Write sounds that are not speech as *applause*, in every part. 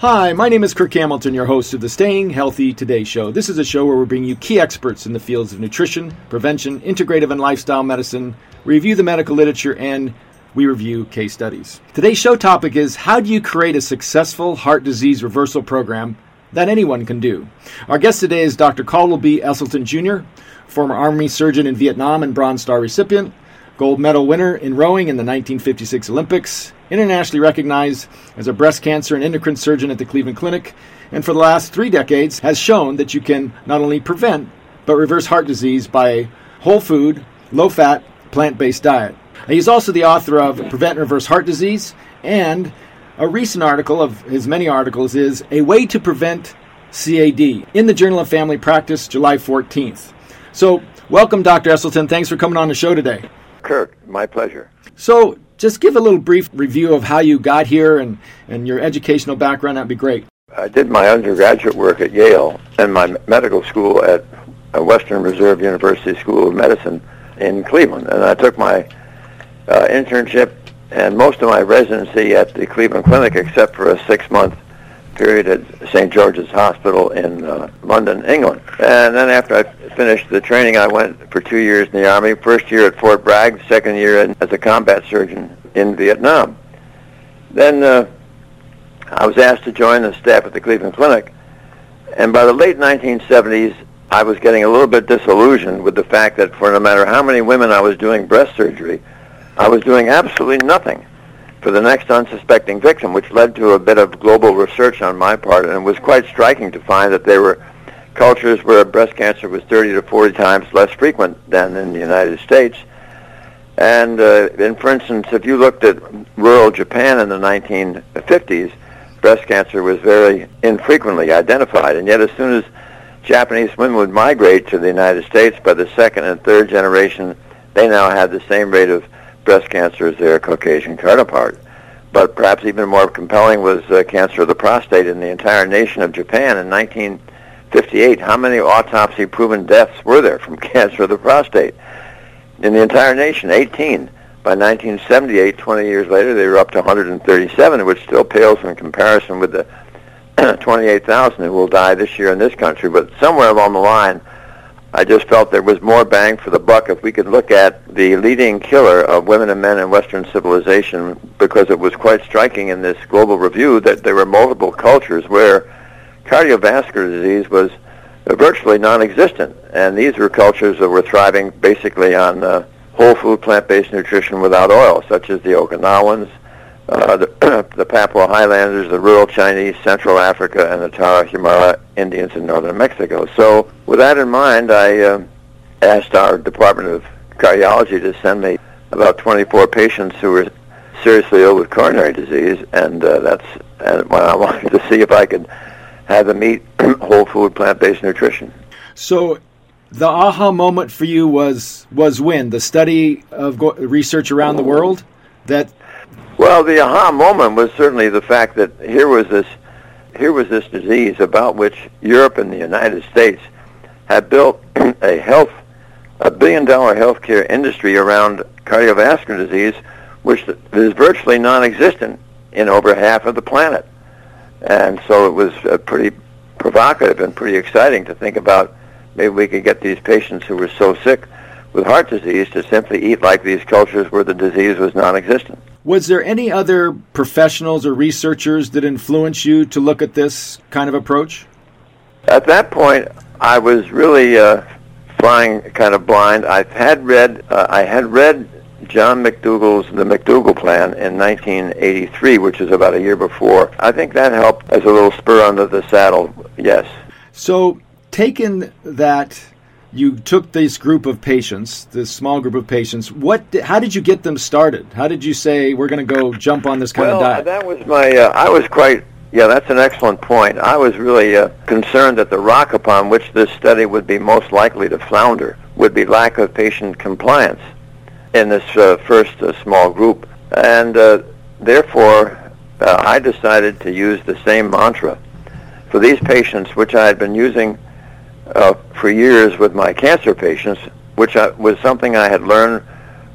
Hi, my name is Kirk Hamilton, your host of the Staying Healthy Today show. This is a show where we bring you key experts in the fields of nutrition, prevention, integrative and lifestyle medicine, review the medical literature, and we review case studies. Today's show topic is How do you create a successful heart disease reversal program that anyone can do? Our guest today is Dr. Caldwell B. Esselstyn Jr., former Army surgeon in Vietnam and Bronze Star recipient, gold medal winner in rowing in the 1956 Olympics, internationally recognized as a breast cancer and endocrine surgeon at the Cleveland Clinic, and for the last three decades has shown that you can not only prevent but reverse heart disease by a whole food, low fat, plant based diet. He's also the author of Prevent and Reverse Heart Disease, and a recent article of his many articles is A Way to Prevent CAD in the Journal of Family Practice, July 14th. So, welcome, Dr. Esselstyn. Thanks for coming on the show today. Kirk, my pleasure. So, just give a little brief review of how you got here and, and your educational background. That'd be great. I did my undergraduate work at Yale and my medical school at Western Reserve University School of Medicine in Cleveland. And I took my uh, internship and most of my residency at the Cleveland Clinic except for a six-month period at St. George's Hospital in uh, London, England. And then after I finished the training, I went for two years in the Army. First year at Fort Bragg, second year as a combat surgeon in Vietnam. Then uh, I was asked to join the staff at the Cleveland Clinic. And by the late 1970s, I was getting a little bit disillusioned with the fact that for no matter how many women I was doing breast surgery, I was doing absolutely nothing for the next unsuspecting victim, which led to a bit of global research on my part, and it was quite striking to find that there were cultures where breast cancer was 30 to 40 times less frequent than in the United States. And, uh, and for instance, if you looked at rural Japan in the 1950s, breast cancer was very infrequently identified. And yet as soon as Japanese women would migrate to the United States, by the second and third generation, they now had the same rate of breast cancer as their Caucasian counterpart. But perhaps even more compelling was uh, cancer of the prostate in the entire nation of Japan in 1958. How many autopsy-proven deaths were there from *laughs* cancer of the prostate? In the entire nation, 18. By 1978, 20 years later, they were up to 137, which still pales in comparison with the *clears throat* 28,000 who will die this year in this country. But somewhere along the line, I just felt there was more bang for the buck if we could look at the leading killer of women and men in Western civilization because it was quite striking in this global review that there were multiple cultures where cardiovascular disease was virtually non-existent. And these were cultures that were thriving basically on uh, whole food plant-based nutrition without oil, such as the Okinawans, uh, the, *clears throat* the Papua Highlanders, the rural Chinese, Central Africa, and the Tarahumara Indians in northern Mexico. So with that in mind, I uh, asked our Department of Cardiology to send me about 24 patients who were seriously ill with coronary disease, and uh, that's and *laughs* I wanted to see if I could have them eat *clears throat* whole food, plant-based nutrition. So the aha moment for you was was when the study of go- research around the world that well, the aha moment was certainly the fact that here was this here was this disease about which Europe and the United States had built *clears throat* a health a billion dollar healthcare industry around cardiovascular disease which is virtually non-existent in over half of the planet. And so it was uh, pretty provocative and pretty exciting to think about maybe we could get these patients who were so sick with heart disease to simply eat like these cultures where the disease was non-existent. Was there any other professionals or researchers that influenced you to look at this kind of approach? At that point, I was really uh, flying kind of blind. I had read uh, I had read John McDougall's The McDougall Plan in 1983, which is about a year before. I think that helped as a little spur under the saddle. Yes. So, taking that you took this group of patients, this small group of patients. What? How did you get them started? How did you say we're going to go jump on this kind well, of diet? that was my. Uh, I was quite. Yeah, that's an excellent point. I was really uh, concerned that the rock upon which this study would be most likely to flounder would be lack of patient compliance in this uh, first uh, small group, and uh, therefore uh, I decided to use the same mantra for these patients, which I had been using uh, for years with my cancer patients, which I, was something I had learned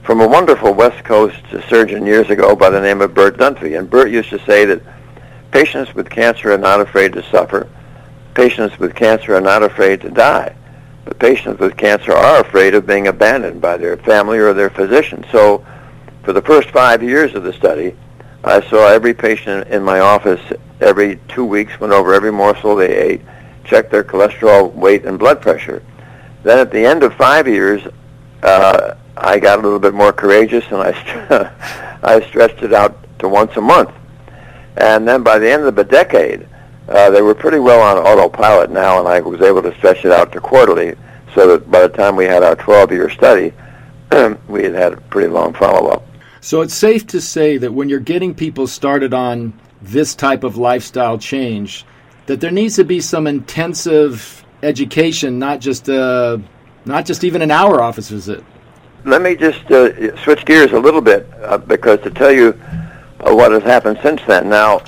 from a wonderful West Coast surgeon years ago by the name of Bert Dunphy. And Bert used to say that patients with cancer are not afraid to suffer. Patients with cancer are not afraid to die. But patients with cancer are afraid of being abandoned by their family or their physician. So for the first five years of the study, I saw every patient in my office every two weeks, went over every morsel they ate, checked their cholesterol, weight, and blood pressure. Then at the end of five years, uh, I got a little bit more courageous and I, *laughs* I stretched it out to once a month. And then by the end of the decade, uh, they were pretty well on autopilot now, and I was able to stretch it out to quarterly, so that by the time we had our 12-year study, *clears throat* we had had a pretty long follow-up. So it's safe to say that when you're getting people started on this type of lifestyle change, that there needs to be some intensive education, not just uh, not just even an hour office visit. Let me just uh, switch gears a little bit uh, because to tell you uh, what has happened since then. Now,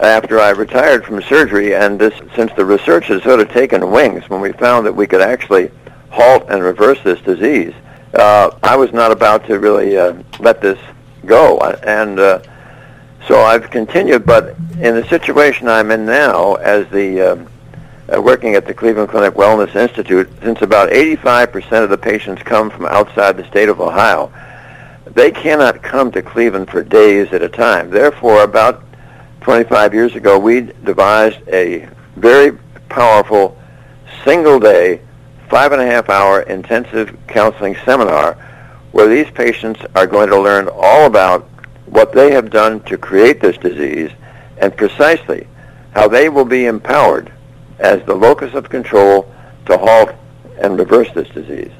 after I retired from surgery, and this since the research has sort of taken wings, when we found that we could actually halt and reverse this disease, uh, I was not about to really let this go, and so I've continued. But in the situation I'm in now, as the uh, uh, working at the Cleveland Clinic Wellness Institute, since about 85% of the patients come from outside the state of Ohio, they cannot come to Cleveland for days at a time. Therefore, about 25 years ago, we devised a very powerful single-day five and a half hour intensive counseling seminar where these patients are going to learn all about what they have done to create this disease and precisely how they will be empowered as the locus of control to halt and reverse this disease.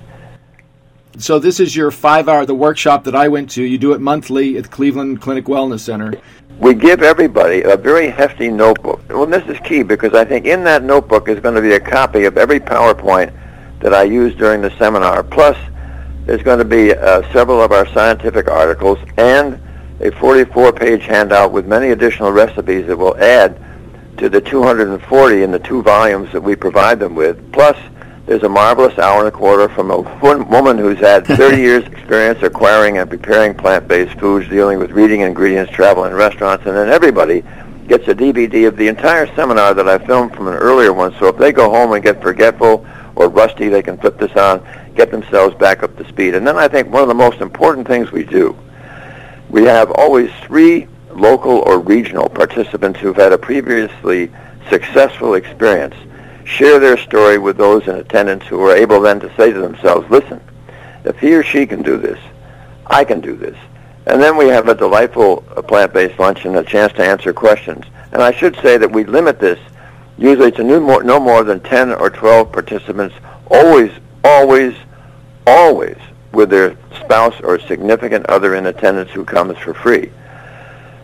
So this is your five hour the workshop that I went to. You do it monthly at the Cleveland Clinic Wellness Center. We give everybody a very hefty notebook. Well, this is key because I think in that notebook is going to be a copy of every PowerPoint that I used during the seminar. Plus, there's going to be uh, several of our scientific articles and a 44-page handout with many additional recipes that will add to the 240 in the two volumes that we provide them with. Plus, there's a marvelous hour and a quarter from a woman who's had *laughs* 30 years experience acquiring and preparing plant-based foods, dealing with reading ingredients, travel in restaurants, and then everybody gets a DVD of the entire seminar that I filmed from an earlier one. So if they go home and get forgetful or rusty, they can flip this on, get themselves back up to speed. And then I think one of the most important things we do, we have always three local or regional participants who've had a previously successful experience share their story with those in attendance who are able then to say to themselves, listen, if he or she can do this, I can do this. And then we have a delightful plant-based lunch and a chance to answer questions. And I should say that we limit this Usually to no more, no more than 10 or 12 participants, always, always, always with their spouse or significant other in attendance who comes for free.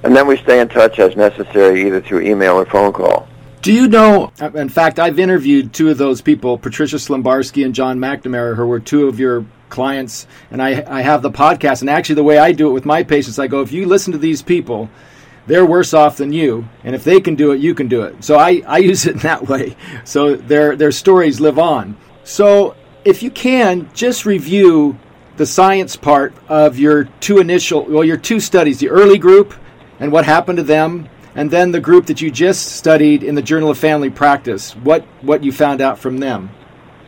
And then we stay in touch as necessary either through email or phone call. Do you know, uh, in fact, I've interviewed two of those people, Patricia Slimbarski and John McNamara, who were two of your clients, and I, I have the podcast. And actually, the way I do it with my patients, I go, if you listen to these people, they're worse off than you, and if they can do it, you can do it. So I, I use it in *laughs* that way. So their their stories live on. So if you can, just review the science part of your two initial, well, your two studies, the early group and what happened to them, and then the group that you just studied in the Journal of Family Practice. What what you found out from them,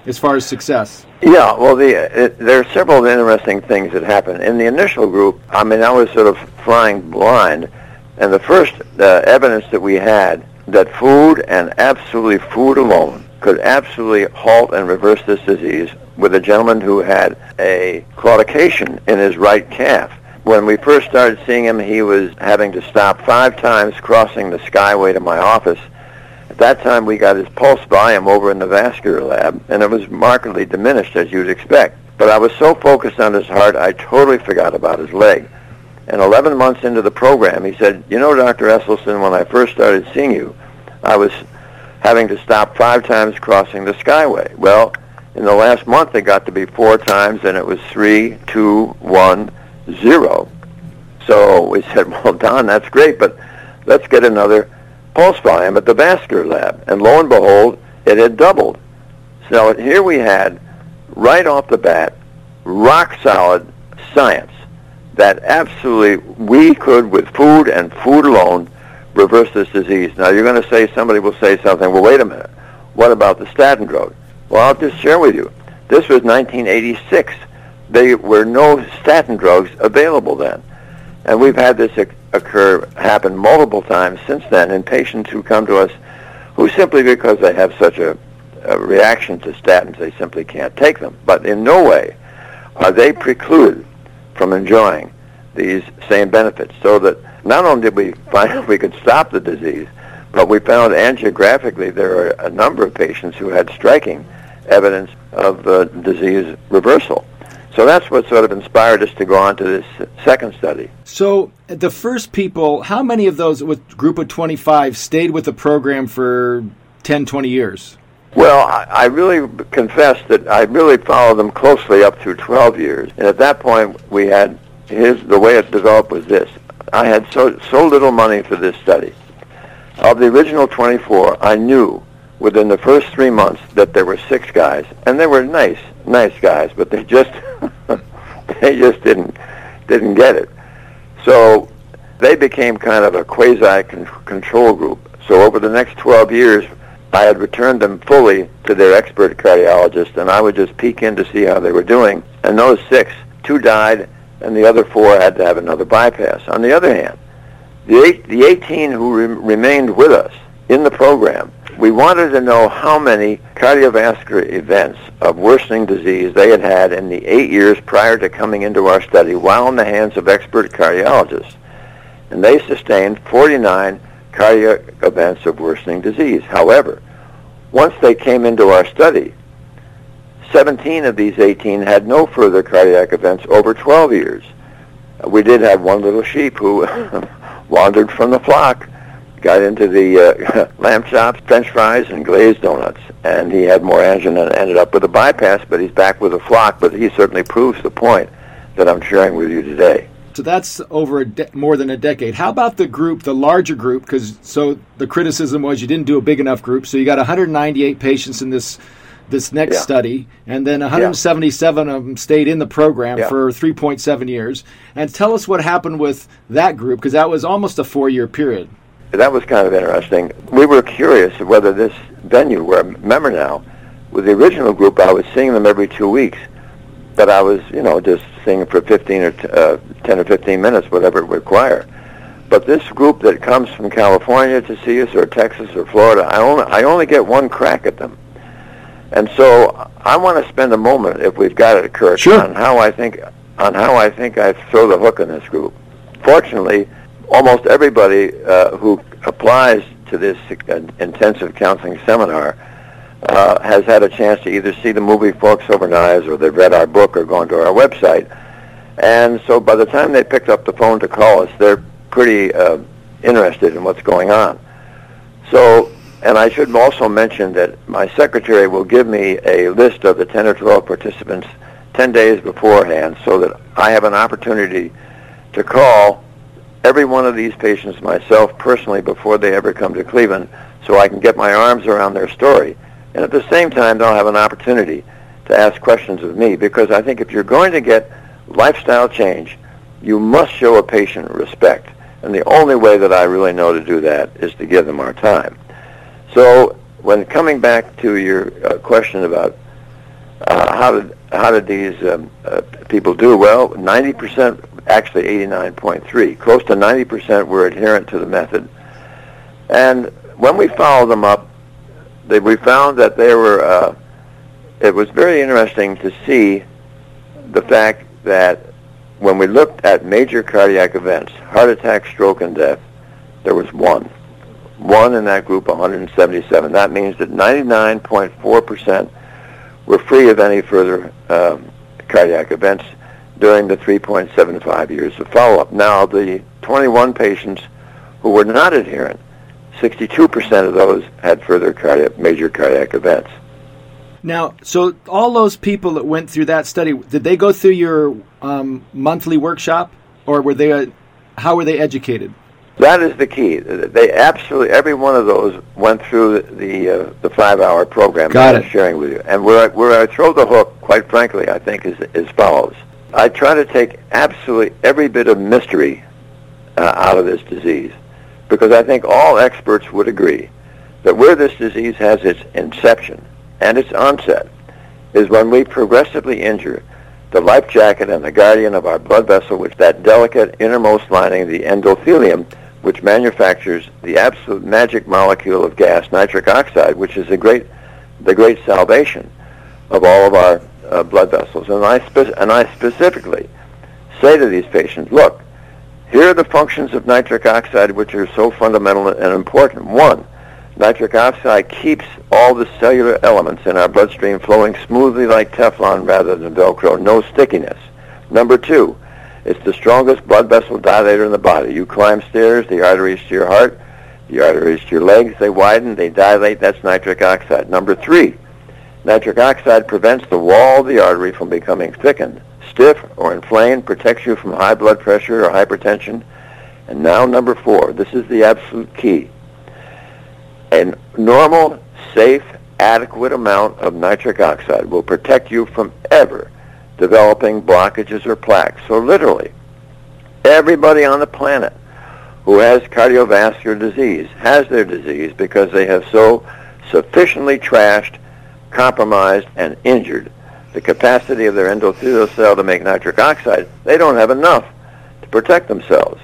as far as success. Yeah, well, the, it, there are several interesting things that happened in the initial group. I mean, I was sort of flying blind and the first uh, evidence that we had that food and absolutely food alone could absolutely halt and reverse this disease with a gentleman who had a claudication in his right calf. When we first started seeing him, he was having to stop five times crossing the skyway to my office. At that time, we got his pulse volume over in the vascular lab, and it was markedly diminished, as you'd expect. But I was so focused on his heart, I totally forgot about his leg. And 11 months into the program, he said, you know, Dr. Esselstyn, when I first started seeing you, I was having to stop five times crossing the Skyway. Well, in the last month, it got to be four times, and it was three, two, one, zero. So we said, *laughs* well, Don, that's great, but let's get another pulse volume at the vascular lab. And lo and behold, it had doubled. So here we had, right off the bat, rock solid science that absolutely we could, with food and food alone, reverse this disease. Now you're going to say somebody will say something. Well, wait a minute. What about the statin drug? Well, I'll just share with you. This was 1986. There were no statin drugs available then, and we've had this occur happen multiple times since then in patients who come to us who simply because they have such a, a reaction to statins they simply can't take them. But in no way are they precluded from enjoying these same benefits. So that not only did we find we could stop the disease, but we found angiographically there are a number of patients who had striking evidence of uh, disease reversal. So that's what sort of inspired us to go on to this second study. So the first people, how many of those with group of 25 stayed with the program for 10, 20 years? Well, I, really confess that I really followed them closely up through 12 years. And at that point, we had his, the way it developed was this. I had so, so little money for this study. Of the original 24, I knew within the first three months that there were six guys, and they were nice, nice guys, but they just *laughs* they just didn't didn't get it. So they became kind of a quasi control group. So over the next 12 years, I had returned them fully to their expert cardiologist, and I would just peek in to see how they were doing. And those six, two died, and the other four had to have another bypass. On the other hand, the, eight, the 18 who re- remained with us in the program we wanted to know how many cardiovascular events of worsening disease they had had in the eight years prior to coming into our study while in the hands of expert cardiologists. And they sustained 49 cardiac events of worsening disease. However, once they came into our study, 17 of these 18 had no further cardiac events over 12 years. We did have one little sheep who *laughs* wandered from the flock got into the uh, *laughs* lamb chops, french fries, and glazed donuts. And he had more angina and ended up with a bypass, but he's back with a flock. But he certainly proves the point that I'm sharing with you today. So that's over a de- more than a decade. How about the group, the larger group? Because so the criticism was you didn't do a big enough group. So you got 198 patients in this this next yeah. study, and then 177 yeah. of them stayed in the program yeah. for 3.7 years. And tell us what happened with that group because that was almost a four year period that was kind of interesting. We were curious whether this venue, where remember now, with the original group, I was seeing them every two weeks, but I was, you know, just seeing them for 15 or t- uh, 10 or 15 minutes, whatever it would require. But this group that comes from California to see us, or Texas, or Florida, I only I only get one crack at them, and so I want to spend a moment, if we've got it, Kirk, sure. on how I think on how I think I throw the hook in this group. Fortunately almost everybody uh, who applies to this uh, intensive counseling seminar uh, has had a chance to either see the movie Forks Over Knives or they've read our book or gone to our website. And so by the time they picked up the phone to call us, they're pretty uh, interested in what's going on. So, and I should also mention that my secretary will give me a list of the 10 or 12 participants 10 days beforehand so that I have an opportunity to call every one of these patients myself personally before they ever come to Cleveland so I can get my arms around their story. And at the same time, they'll have an opportunity to ask questions of me because I think if you're going to get lifestyle change, you must show a patient respect. And the only way that I really know to do that is to give them our time. So when coming back to your uh, question about uh, how did how did these um, uh, people do? Well, 90% actually 89.3. Close to 90% were adherent to the method. And when we followed them up, they, we found that they were, uh, it was very interesting to see the fact that when we looked at major cardiac events, heart attack, stroke, and death, there was one. One in that group, 177. That means that 99.4% were free of any further um, cardiac events during the 3.75 years of follow-up. Now, the 21 patients who were not adherent, 62% of those had further cardiac, major cardiac events. Now, so all those people that went through that study, did they go through your um, monthly workshop, or were they? Uh, how were they educated? That is the key. They absolutely every one of those went through the the, uh, the five-hour program Got that it. I'm sharing with you. And where I, where I throw the hook, quite frankly, I think is as follows. I try to take absolutely every bit of mystery uh, out of this disease because I think all experts would agree that where this disease has its inception and its onset is when we progressively injure the life jacket and the guardian of our blood vessel, which that delicate innermost lining, the endothelium, which manufactures the absolute magic molecule of gas, nitric oxide, which is the great, the great salvation of all of our uh, blood vessels. And I, spe- and I specifically say to these patients, look, here are the functions of nitric oxide which are so fundamental and important. One, nitric oxide keeps all the cellular elements in our bloodstream flowing smoothly like Teflon rather than Velcro, no stickiness. Number two, it's the strongest blood vessel dilator in the body. You climb stairs, the arteries to your heart, the arteries to your legs, they widen, they dilate, that's nitric oxide. Number three, nitric oxide prevents the wall of the artery from becoming thickened, stiff, or inflamed, protects you from high blood pressure or hypertension. And now number four, this is the absolute key. A normal, safe, adequate amount of nitric oxide will protect you from ever developing blockages or plaques. So literally, everybody on the planet who has cardiovascular disease has their disease because they have so sufficiently trashed, compromised, and injured the capacity of their endothelial cell to make nitric oxide. They don't have enough to protect themselves.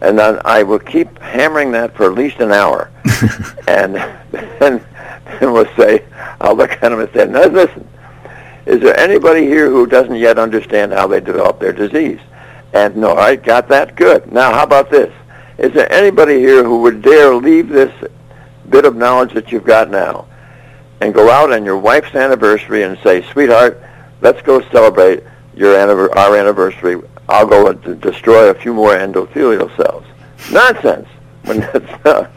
And then I will keep hammering that for at least an hour. *laughs* and then, then we'll say, I'll look at them and say, no, listen, is there anybody here who doesn't yet understand how they develop their disease? And no, I got that. Good. Now, how about this? Is there anybody here who would dare leave this bit of knowledge that you've got now and go out on your wife's anniversary and say, sweetheart, let's go celebrate your our anniversary. I'll go and destroy a few more endothelial cells. Nonsense. *laughs* When that's,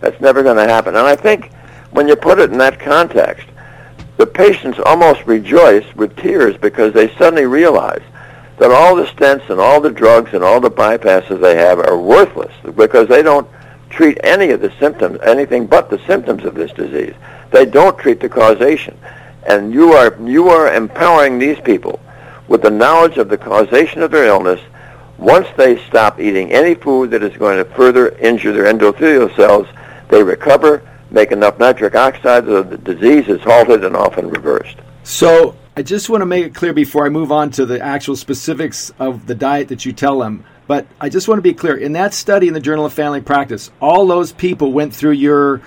that's never going to happen. And I think when you put it in that context, the patients almost rejoice with tears because they suddenly realize that all the stents and all the drugs and all the bypasses they have are worthless because they don't treat any of the symptoms, anything but the symptoms of this disease. They don't treat the causation. And you are, you are empowering these people with the knowledge of the causation of their illness once they stop eating any food that is going to further injure their endothelial cells, they recover make enough nitric oxide so the disease is halted and often reversed. So I just want to make it clear before I move on to the actual specifics of the diet that you tell them. But I just want to be clear in that study in the Journal of Family Practice, all those people went through your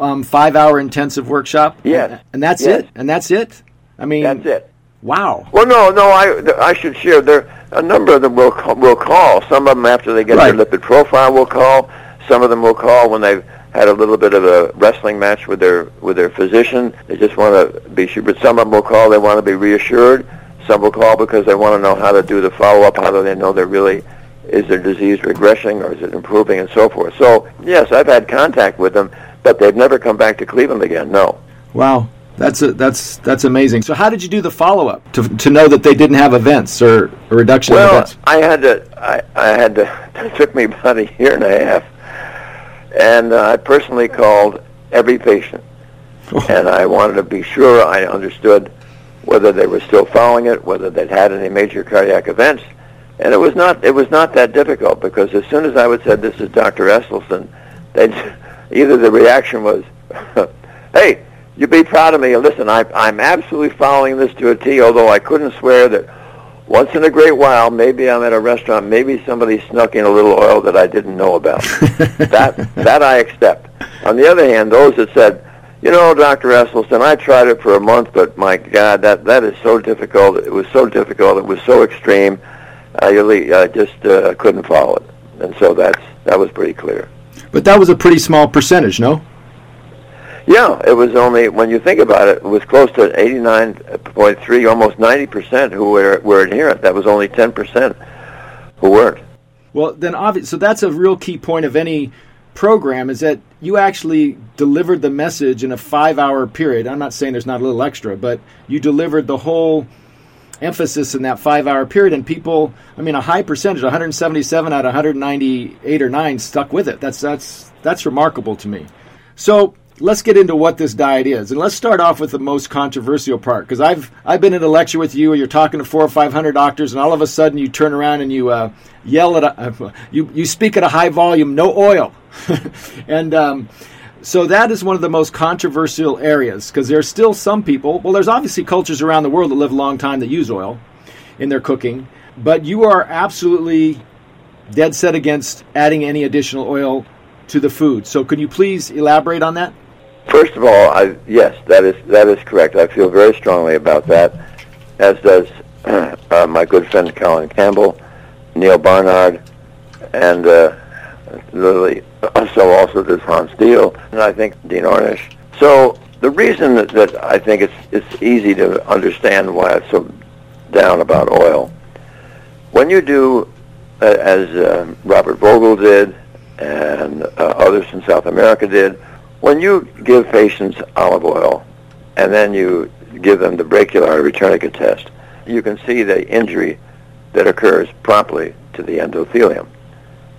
um, five hour intensive workshop? Yes. And that's yes. it? And that's it? I mean, that's it. Wow. Well, no, no. I I should share. There a number of them will will call. Some of them after they get right. their lipid profile will call. Some of them will call when they've had a little bit of a wrestling match with their with their physician. They just want to be sure. But some of them will call. They want to be reassured. Some will call because they want to know how to do the follow up. How do they know they're really is their disease regressing or is it improving and so forth. So yes, I've had contact with them, but they've never come back to Cleveland again. No. Wow. That's a, that's that's amazing. So how did you do the follow up to to know that they didn't have events or a reduction well, in events? I had to I, I had to *laughs* it took me about a year and a half and uh, I personally called every patient, oh. *laughs* and I wanted to be sure I understood whether they were still following it, whether they'd had any major cardiac events, and it was not it was not that difficult because as soon as I would say this is Dr. Esselstyn, they'd either the reaction was, *laughs* "Hey, you be proud of me. Listen, I, I'm absolutely following this to a T. Although I couldn't swear that once in a great while, maybe I'm at a restaurant, maybe somebody snuck in a little oil that I didn't know about. *laughs* that that I accept. On the other hand, those that said, you know, Dr. Esselstyn, I tried it for a month, but my God, that that is so difficult. It was so difficult. It was so extreme. I really I just uh, couldn't follow it, and so that's that was pretty clear. But that was a pretty small percentage, no? Yeah, it was only when you think about it, it was close to 89.3, almost 90 percent who were were adherent. That was only 10 percent who weren't. Well, then obviously, so that's a real key point of any program is that you actually delivered the message in a five-hour period. I'm not saying there's not a little extra, but you delivered the whole emphasis in that five-hour period, and people, I mean, a high percentage, 177 out of 198 or nine, stuck with it. That's that's that's remarkable to me. So let's get into what this diet is, and let's start off with the most controversial part. Because I've I've been in a lecture with you, and you're talking to four or five hundred doctors, and all of a sudden you turn around and you uh, yell at a, *laughs* you you speak at a high volume, no oil, *laughs* and um, so that is one of the most controversial areas because there's still some people. Well, there's obviously cultures around the world that live a long time that use oil in their cooking, but you are absolutely dead set against adding any additional oil to the food. So, could you please elaborate on that? First of all, I, yes, that is that is correct. I feel very strongly about that, as does *clears throat* uh, my good friend Colin Campbell, Neal Barnard, and uh, Lily. So also does Hans Diehl, and I think Dean Ornish. So the reason that, that I think it's it's easy to understand why it's so down about oil. When you do, uh, as uh, Robert Vogel did, and uh, others in South America did, when you give patients olive oil and then you give them the brachial artery tourniquet test, you can see the injury that occurs promptly to the endothelium.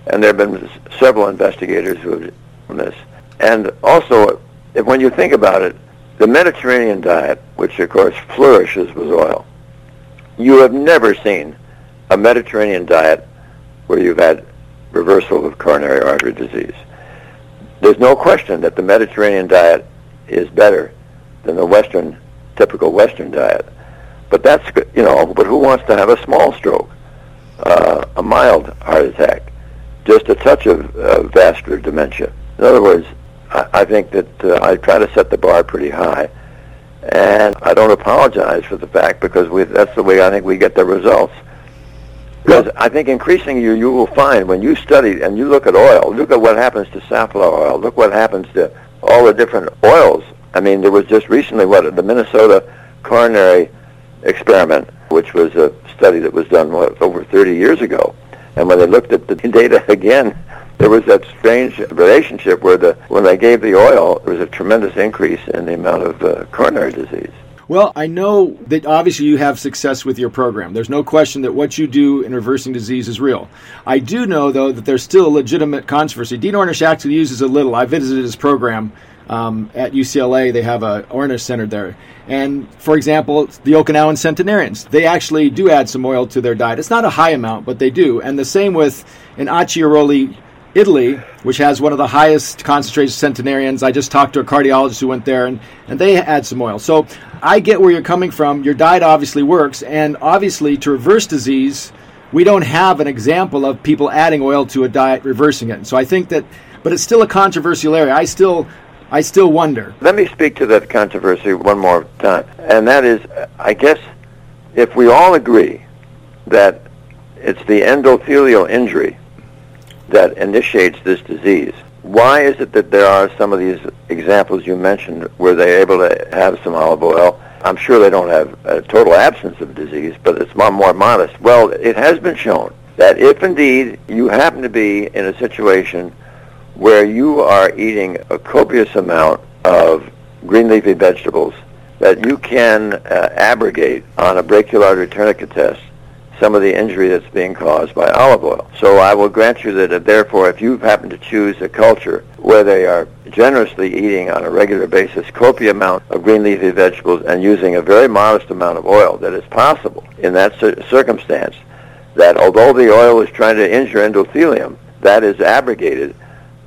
And there have been several investigators who have done this. And also, when you think about it, the Mediterranean diet, which of course flourishes with oil, you have never seen a Mediterranean diet where you've had reversal of coronary artery disease. There's no question that the Mediterranean diet is better than the Western, typical Western diet. But that's, you know, but who wants to have a small stroke, uh, a mild heart attack, just a touch of uh, vascular dementia? In other words, I, I think that uh, I try to set the bar pretty high. And I don't apologize for the fact because we, that's the way I think we get the results. Because I think increasingly you, you will find when you study and you look at oil, look at what happens to safflower oil, look what happens to all the different oils. I mean, there was just recently what the Minnesota coronary experiment, which was a study that was done what, over 30 years ago. And when they looked at the *laughs* data again, there was that strange relationship where the when they gave the oil, there was a tremendous increase in the amount of uh, coronary disease. Well, I know that obviously you have success with your program. There's no question that what you do in reversing disease is real. I do know, though, that there's still a legitimate controversy. Dean Ornish actually uses a little. I visited his program um, at UCLA. They have a Ornish Center there. And for example, the Okinawan centenarians, they actually do add some oil to their diet. It's not a high amount, but they do. And the same with in Acciaroli Italy, which has one of the highest concentrated centenarians. I just talked to a cardiologist who went there, and, and they add some oil. So I get where you're coming from. Your diet obviously works, and obviously to reverse disease, we don't have an example of people adding oil to a diet reversing it. So I think that, but it's still a controversial area. I still, I still wonder. Let me speak to that controversy one more time, and that is, I guess, if we all agree that it's the endothelial injury that initiates this disease. Why is it that there are some of these examples you mentioned where they're able to have some olive oil? I'm sure they don't have a total absence of disease, but it's more, modest. Well, it has been shown that if indeed you happen to be in a situation where you are eating a copious amount of green leafy vegetables, that you can uh, abrogate on a brachial artery tourniquet test some of the injury that's being caused by olive oil. So I will grant you that, uh, therefore, if you happen to choose a culture where they are generously eating on a regular basis copious amount of green leafy vegetables and using a very modest amount of oil, that is possible in that circumstance, that although the oil is trying to injure endothelium, that is abrogated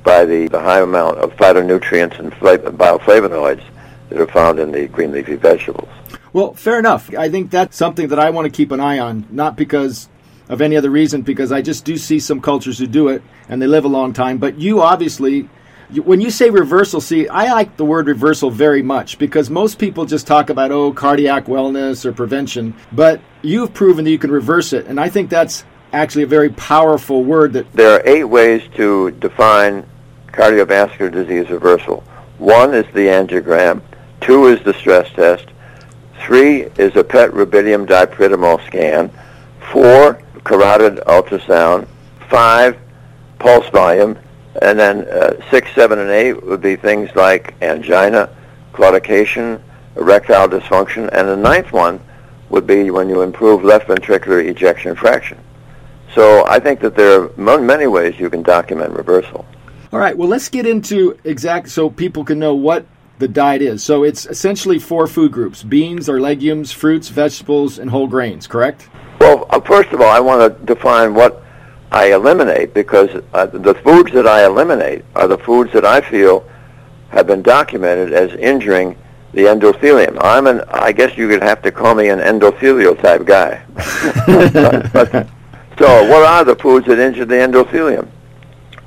by the, the high amount of phytonutrients and bioflavonoids that are found in the green leafy vegetables. Well, fair enough. I think that's something that I want to keep an eye on, not because of any other reason, because I just do see some cultures who do it and they live a long time. But you obviously, when you say reversal, see, I like the word reversal very much because most people just talk about, oh, cardiac wellness or prevention, but you've proven that you can reverse it. And I think that's actually a very powerful word that. There are eight ways to define cardiovascular disease reversal. One is the angiogram. Two is the stress test. Three is a PET rubidium dipyridamole scan. Four, carotid ultrasound. Five, pulse volume. And then uh, six, seven, and eight would be things like angina, claudication, erectile dysfunction. And the ninth one would be when you improve left ventricular ejection fraction. So I think that there are many ways you can document reversal. All right. Well, let's get into exact so people can know what the diet is. So it's essentially four food groups: beans or legumes, fruits, vegetables, and whole grains. Correct? Well, uh, first of all, I want to define what I eliminate because uh, the foods that I eliminate are the foods that I feel have been documented as injuring the endothelium. I'm an, I guess you would have to call me an endothelial type guy. *laughs* but, but, so what are the foods that injure the endothelium?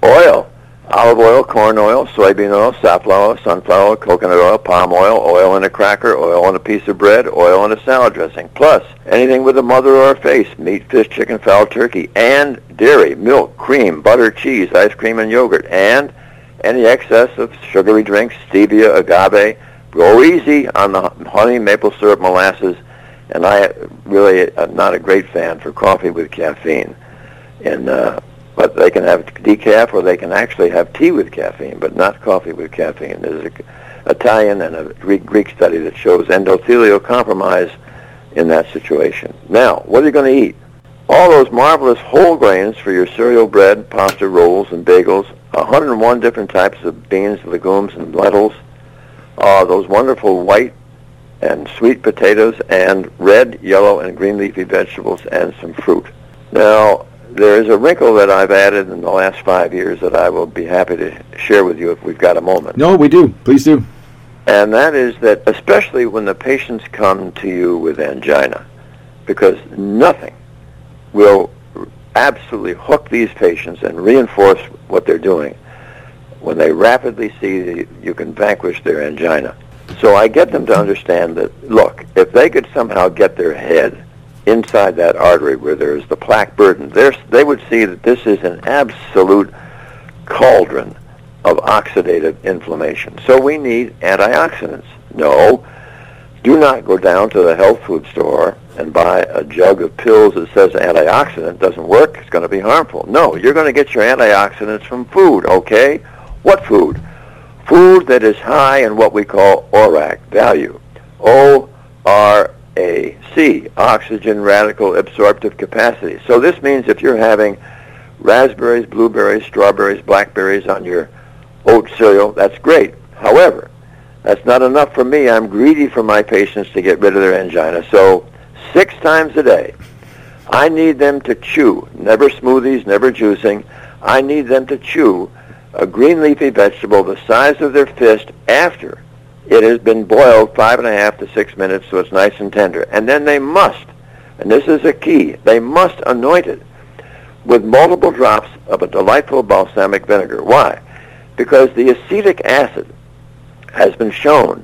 Oil, olive oil, corn oil, soybean oil, safflower, sunflower coconut oil, palm oil, oil in a cracker, oil in a piece of bread, oil in a salad dressing. Plus, anything with a mother or a face, meat, fish, chicken, fowl, turkey, and dairy, milk, cream, butter, cheese, ice cream, and yogurt, and any excess of sugary drinks, stevia, agave, go easy on the honey, maple syrup, molasses, and I really am not a great fan for coffee with caffeine. And uh, but they can have decaf or they can actually have tea with caffeine, but not coffee with caffeine. There's an Italian and a Greek, Greek study that shows endothelial compromise in that situation. Now, what are you going to eat? All those marvelous whole grains for your cereal bread, pasta rolls, and bagels, 101 different types of beans, legumes, and lentils, uh, those wonderful white and sweet potatoes, and red, yellow, and green leafy vegetables, and some fruit. Now, there is a wrinkle that I've added in the last five years that I will be happy to share with you if we've got a moment. No, we do. Please do. And that is that especially when the patients come to you with angina, because nothing will absolutely hook these patients and reinforce what they're doing when they rapidly see that you can vanquish their angina. So I get them to understand that, look, if they could somehow get their head inside that artery where there's the plaque burden, they would see that this is an absolute cauldron of oxidative inflammation. So we need antioxidants. No, do not go down to the health food store and buy a jug of pills that says antioxidant doesn't work. It's going to be harmful. No, you're going to get your antioxidants from food, okay? What food? Food that is high in what we call ORAC value. O-R-A-C, oxygen radical absorptive capacity. So this means if you're having raspberries, blueberries, strawberries, blackberries on your oat cereal, that's great. However, that's not enough for me. I'm greedy for my patients to get rid of their angina. So six times a day, I need them to chew, never smoothies, never juicing. I need them to chew a green leafy vegetable the size of their fist after it has been boiled five and a half to six minutes so it's nice and tender. And then they must, and this is a key, they must anoint it with multiple drops of a delightful balsamic vinegar. Why? Because the acetic acid has been shown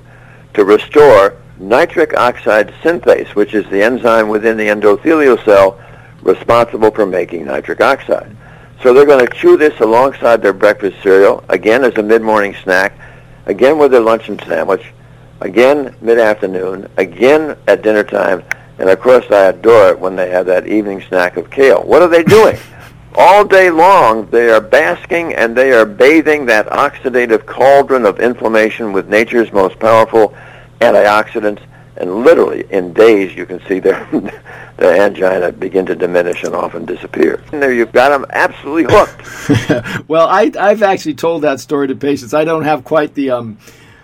to restore nitric oxide synthase, which is the enzyme within the endothelial cell responsible for making nitric oxide. So they're going to chew this alongside their breakfast cereal, again as a mid-morning snack, again with their luncheon sandwich, again mid-afternoon, again at dinner time, and of course I adore it when they have that evening snack of kale. What are they doing? *laughs* All day long, they are basking and they are bathing that oxidative cauldron of inflammation with nature's most powerful antioxidants and literally in days you can see their *laughs* their angina begin to diminish and often disappear. And there you've got them absolutely hooked. *laughs* well, I, I've actually told that story to patients. I don't have quite the um,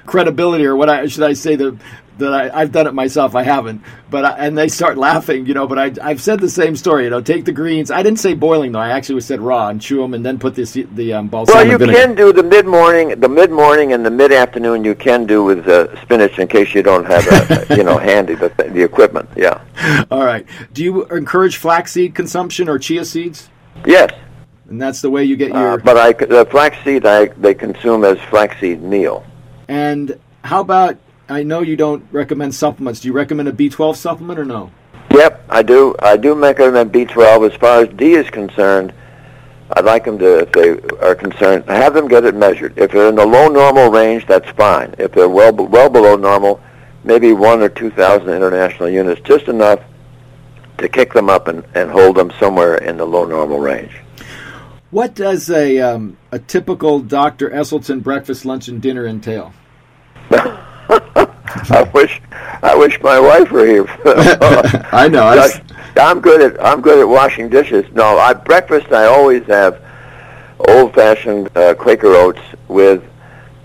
credibility, or what I should I say the that I, have done it myself. I haven't, but I, and they start laughing, you know. But I, have said the same story. You know, take the greens. I didn't say boiling though. I actually said raw and chew them, and then put the the um, balsamic Well, you vinegar. can do the mid morning, the mid morning and the mid afternoon. You can do with uh, spinach in case you don't have a, *laughs* you know handy the the equipment. Yeah. All right. Do you encourage flaxseed consumption or chia seeds? Yes. And that's the way you get your. Uh, but I the flaxseed I they consume as flaxseed meal. And how about I know you don't recommend supplements. Do you recommend a B12 supplement or no? Yep, I do. I do recommend B12. As far as D is concerned, I'd like them to, if they are concerned, have them get it measured. If they're in the low normal range, that's fine. If they're well well below normal, maybe one or two thousand international units, just enough to kick them up and, and hold them somewhere in the low normal range. What does a um, a typical Dr. Esselstyn breakfast, lunch, and dinner entail? *laughs* *laughs* I wish I wish my wife were here. *laughs* I know. I am good at I'm good at washing dishes. No, I breakfast I always have old-fashioned uh, Quaker oats with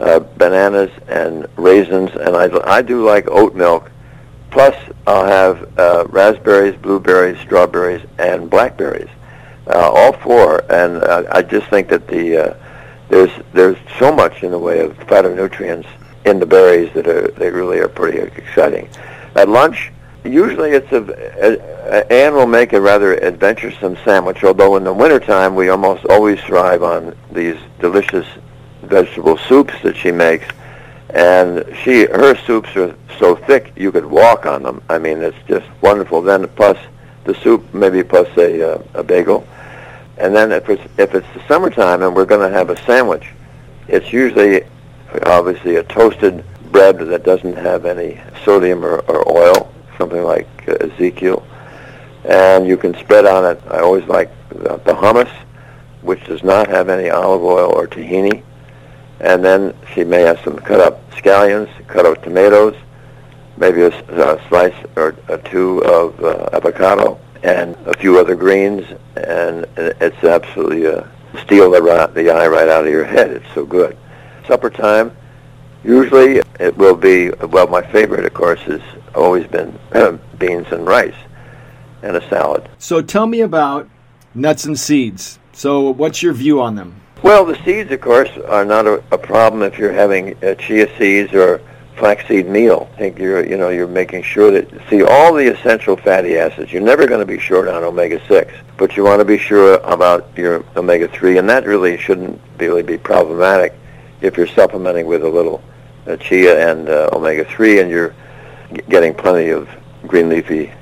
uh, bananas and raisins, and I, I do like oat milk. Plus, I'll have uh, raspberries, blueberries, strawberries, and blackberries, uh, all four. And uh, I just think that the uh, there's there's so much in the way of phytonutrients in the berries that are they really are pretty exciting. At lunch, usually it's a, a, Anne will make a rather adventuresome sandwich. Although in the wintertime we almost always thrive on these delicious vegetable soups that she makes, and she her soups are so thick you could walk on them. I mean, it's just wonderful. Then plus the soup, maybe plus a uh, a bagel, and then if it's if it's the summertime and we're going to have a sandwich, it's usually obviously a toasted bread that doesn't have any sodium or, or oil, something like uh, Ezekiel, and you can spread on it. I always like the, the hummus, which does not have any olive oil or tahini, and then she may have some cut up scallions, cut up tomatoes, maybe a, a slice or a two of uh, avocado, and a few other greens, and it's absolutely uh, steal the, the eye right out of your head. It's so good supper time. Usually it will be, well, my favorite, of course, has always been *clears throat* beans and rice and a salad. So tell me about nuts and seeds. So what's your view on them? Well, the seeds, of course, are not a, a problem if you're having uh, chia seeds or flaxseed meal. I think you're, you know, you're making sure that see all the essential fatty acids. You're never going to be short on omega six, but you want to be sure about your omega three, and that really shouldn't really be problematic if you're supplementing with a little uh, chia and uh, omega-3 and you're g- getting plenty of green leafy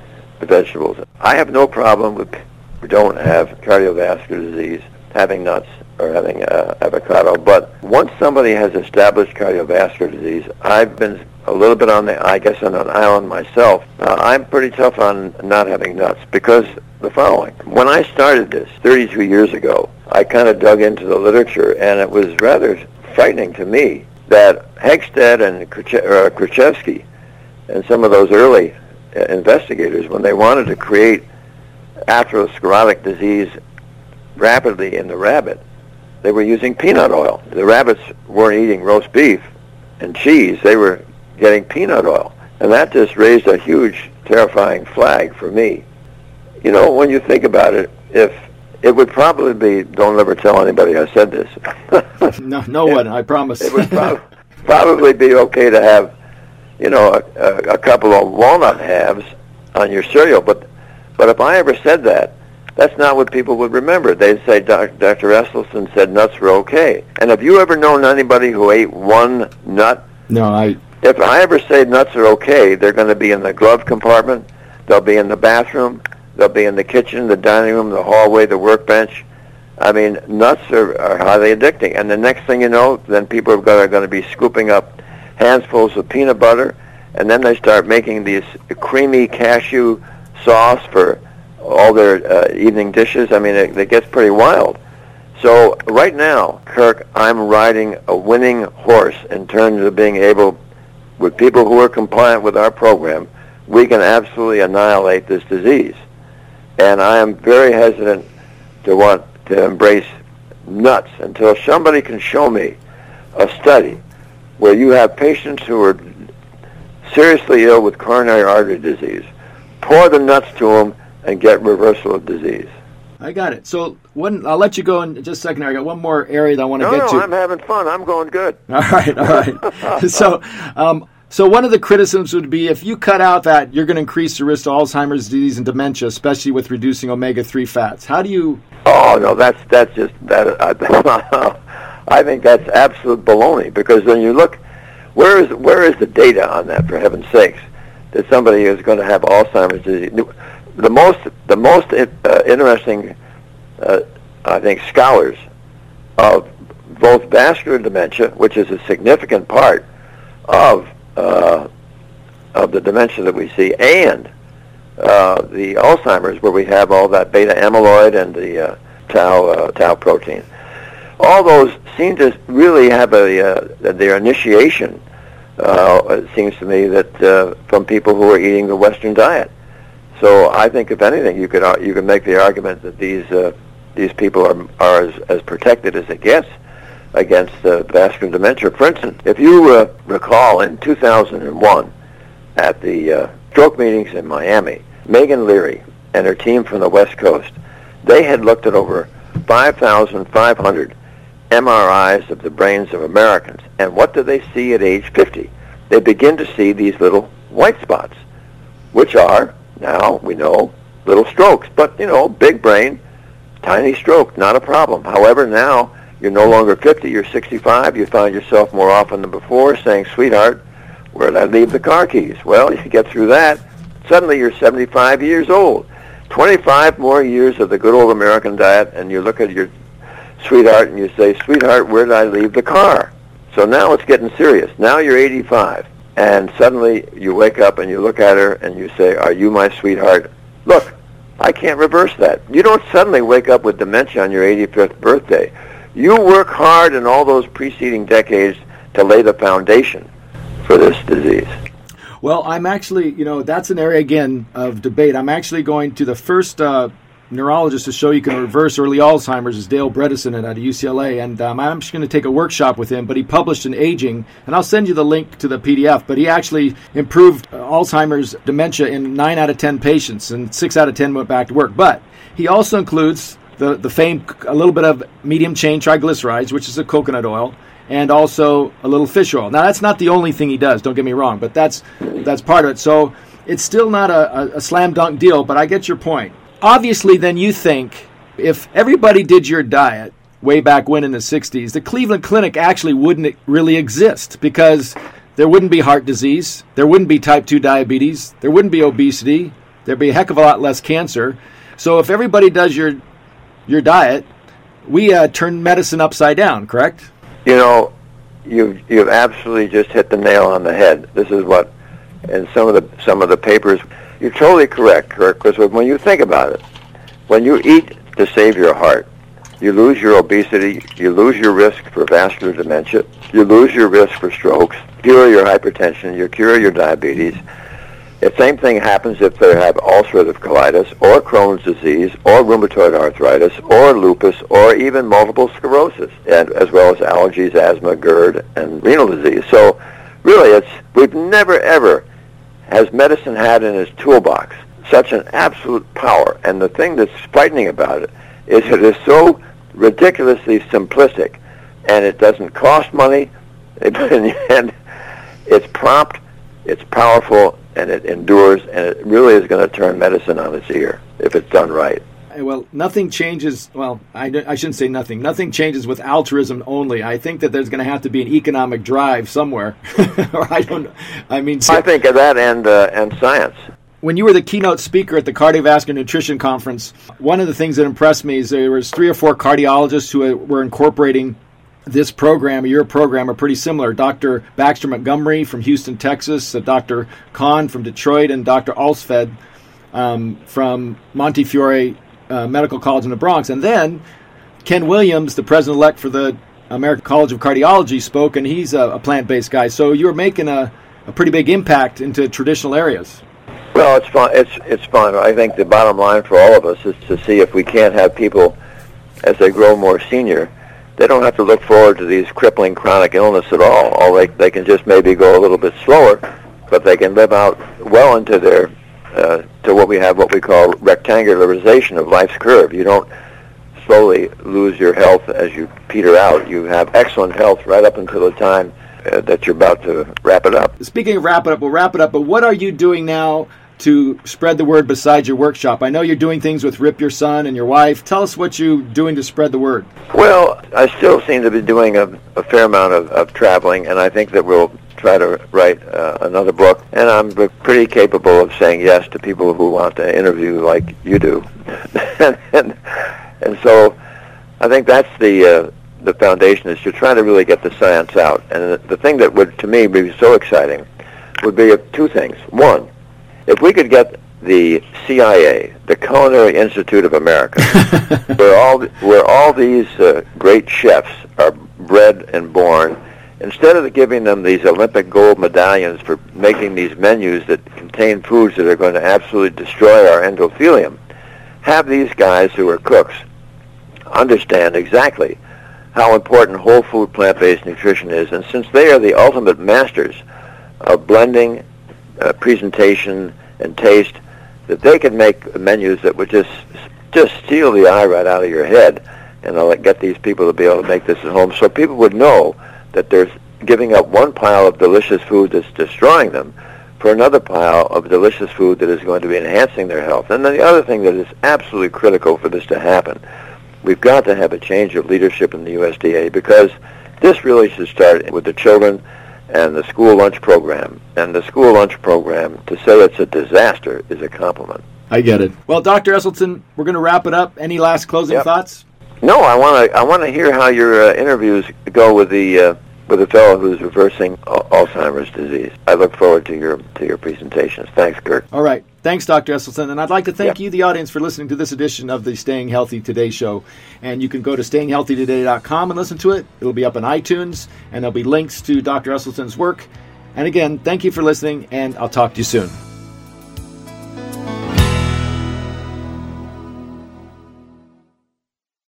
vegetables. I have no problem with who don't have cardiovascular disease having nuts or having uh, avocado. But once somebody has established cardiovascular disease, I've been a little bit on the, I guess, on an island myself. Uh, I'm pretty tough on not having nuts because the following. When I started this 32 years ago, I kind of dug into the literature, and it was rather frightening to me that Hegsted and Kritchevsky and some of those early uh, investigators, when they wanted to create atherosclerotic disease rapidly in the rabbit, they were using peanut oil. The rabbits weren't eating roast beef and cheese. They were getting peanut oil. And that just raised a huge, terrifying flag for me. You know, when you think about it, if it would probably be. Don't ever tell anybody I said this. *laughs* no, no one. I promise. it would prob- probably be okay to have, you know, a, a, couple of walnut halves on your cereal. But, but if I ever said that, that's not what people would remember. They'd say Dr. Esselstyn said nuts were okay. And have you ever known anybody who ate one nut? No, I. If I ever say nuts are okay, they're going to be in the glove compartment. They'll be in the bathroom. They'll be in the kitchen, the dining room, the hallway, the workbench. I mean, nuts are, are highly addicting. And the next thing you know, then people are going to be scooping up handfuls of peanut butter, and then they start making these creamy cashew sauce for all their uh, evening dishes. I mean, it, it gets pretty wild. So right now, Kirk, I'm riding a winning horse in terms of being able, with people who are compliant with our program, we can absolutely annihilate this disease and I am very hesitant to want to embrace nuts until somebody can show me a study where you have patients who are seriously ill with coronary artery disease, pour the nuts to them, and get reversal of disease. I got it. So one, I'll let you go in just a second. I got one more area that I want to no, get no, to. No, I'm having fun. I'm going good. All right, all right. *laughs* so um, so one of the criticisms would be if you cut out that, you're going to increase the risk of Alzheimer's disease and dementia, especially with reducing omega-3 fats. How do you? Oh no, that's that's just that. *laughs* Uh, I think that's absolute baloney because when you look, where is where is the data on that? For heaven's sakes, that somebody is going to have Alzheimer's disease. The most the most uh, interesting, uh, I think, scholars of both vascular dementia, which is a significant part of uh, of the dementia that we see, and uh, the Alzheimer's, where we have all that beta amyloid and the uh, tau uh, tau protein. All those seem to really have a uh, their initiation. Uh, it seems to me that uh, from people who are eating the Western diet. So I think, if anything, you could you could make the argument that these these people are, are as, as protected as it gets against uh, vascular dementia. For instance, if you uh, recall in 2001 at the uh, stroke meetings in Miami, Megan Leary and her team from the West Coast, they had looked at over 5,500 MRIs of the brains of Americans. And what do they see at age 50? They begin to see these little white spots, which are, now we know, little strokes. But, you know, big brain, tiny stroke, not a problem. However, now you're no longer 50, you're 65. You find yourself more often than before saying, sweetheart, where did I leave the car keys? Well, *laughs* you get through that. Suddenly you're 75 years old. 25 more years of the good old American diet, and you look at your sweetheart and you say, sweetheart, where did I leave the car? So now it's getting serious. Now you're 85, and suddenly you wake up and you look at her and you say, are you my sweetheart? Look, I can't reverse that. You don't suddenly wake up with dementia on your 85th birthday. You work hard in all those preceding decades to lay the foundation for this disease. Well, I'm actually, you know, that's an area again of debate. I'm actually going to the first uh, neurologist to show you can reverse early Alzheimer's is Dale Bredesen at UCLA, and um, I'm just going to take a workshop with him. But he published an aging, and I'll send you the link to the PDF. But he actually improved uh, Alzheimer's dementia in nine out of ten patients, and six out of ten went back to work. But he also includes the the famed a little bit of medium chain triglycerides, which is a coconut oil. And also a little fish oil. Now that's not the only thing he does. Don't get me wrong, but that's that's part of it. So it's still not a, a, a slam dunk deal. But I get your point obviously, then you think if everybody did your diet way back when in the 60s, the Cleveland Clinic actually wouldn't really exist because there wouldn't be heart disease, there wouldn't be type 2 diabetes, there wouldn't be obesity, there'd be a heck of a lot less cancer. So if everybody does your your diet, we uh, turn medicine upside down, correct? You know, you've you've absolutely just hit the nail on the head. This is what, in some of the some of the papers you're totally correct, Kirk, because when you think about it, when you eat to save your heart, you lose your obesity, you lose your risk for vascular dementia, you lose your risk for strokes, cure your hypertension, you cure your diabetes. The same thing happens if they have ulcerative colitis or Crohn's disease or rheumatoid arthritis or lupus or even multiple sclerosis, and as well as allergies, asthma, GERD, and renal disease. So really, it's we've never ever has medicine had in its toolbox such an absolute power? And the thing that's frightening about it is it is so ridiculously simplistic, and it doesn't cost money, *laughs* and it's prompt, it's powerful, and it endures, and it really is going to turn medicine on its ear if it's done right well, nothing changes. Well, I, I shouldn't say nothing. Nothing changes with altruism only. I think that there's going to have to be an economic drive somewhere. *laughs* or I don't. I mean, I think of that and uh, and science. When you were the keynote speaker at the cardiovascular nutrition conference, one of the things that impressed me is there was three or four cardiologists who were incorporating this program, your program, are pretty similar. Dr. Baxter Montgomery from Houston, Texas, uh, Dr. Kahn from Detroit, and Dr. Ostfeld um, from Montefiore uh, Medical College in the Bronx. And then Kim Williams, the president elect for the American College of Cardiology, spoke, and he's a, a plant based guy. So you're making a, a pretty big impact into traditional areas. Well, it's fun. It's it's fun. I think the bottom line for all of us is to see if we can't have people, as they grow more senior, they don't have to look forward to these crippling chronic illness at all. All they they can just maybe go a little bit slower, but they can live out well into their uh, to what we have, what we call rectangularization of life's curve. You don't slowly lose your health as you peter out. You have excellent health right up until the time uh, that you're about to wrap it up. Speaking of wrap it up, we'll wrap it up. But what are you doing now to spread the word besides your workshop? I know you're doing things with Rip, your son, and your wife. Tell us what you're doing to spread the word. Well, I still seem to be doing a, a fair amount of, of traveling, and I think that we'll try to write uh, another book. And I'm pretty capable of saying yes to people who want to interview like you do. *laughs* and, and, so I think that's the uh, the foundation is to try to really get the science out. And the, the thing that would, to me, be so exciting would be two things. One, if we could get the CIA, the Culinary Institute of America, *laughs* where all where all these uh, great chefs are bred and born instead of giving them these Olympic gold medallions for making these menus that contain foods that are going to absolutely destroy our endothelium, have these guys who are cooks understand exactly how important whole food plant-based nutrition is. And since they are the ultimate masters of blending, uh, presentation, and taste, that they can make menus that would just just steal the eye right out of your head, and I'll get these people to be able to make this at home, so people would know that they're giving up one pile of delicious food that's destroying them for another pile of delicious food that is going to be enhancing their health. And then the other thing that is absolutely critical for this to happen, we've got to have a change of leadership in the USDA because this really should start with the children and the school lunch program. And the school lunch program, to say it's a disaster is a compliment. I get it. Well, Dr. Esselstyn, we're going to wrap it up. Any last closing Yep. thoughts? No, I want to I want to hear how your uh, interviews go with the uh, with a fellow who's reversing Alzheimer's disease. I look forward to your to your presentations. Thanks, Kirk. All right. Thanks, Dr. Esselstyn. And I'd like to thank Yeah. you, the audience, for listening to this edition of the Staying Healthy Today show. And you can go to stayinghealthytoday.com and listen to it. It'll be up on iTunes, and there'll be links to Dr. Esselstyn's work. And again, thank you for listening, and I'll talk to you soon.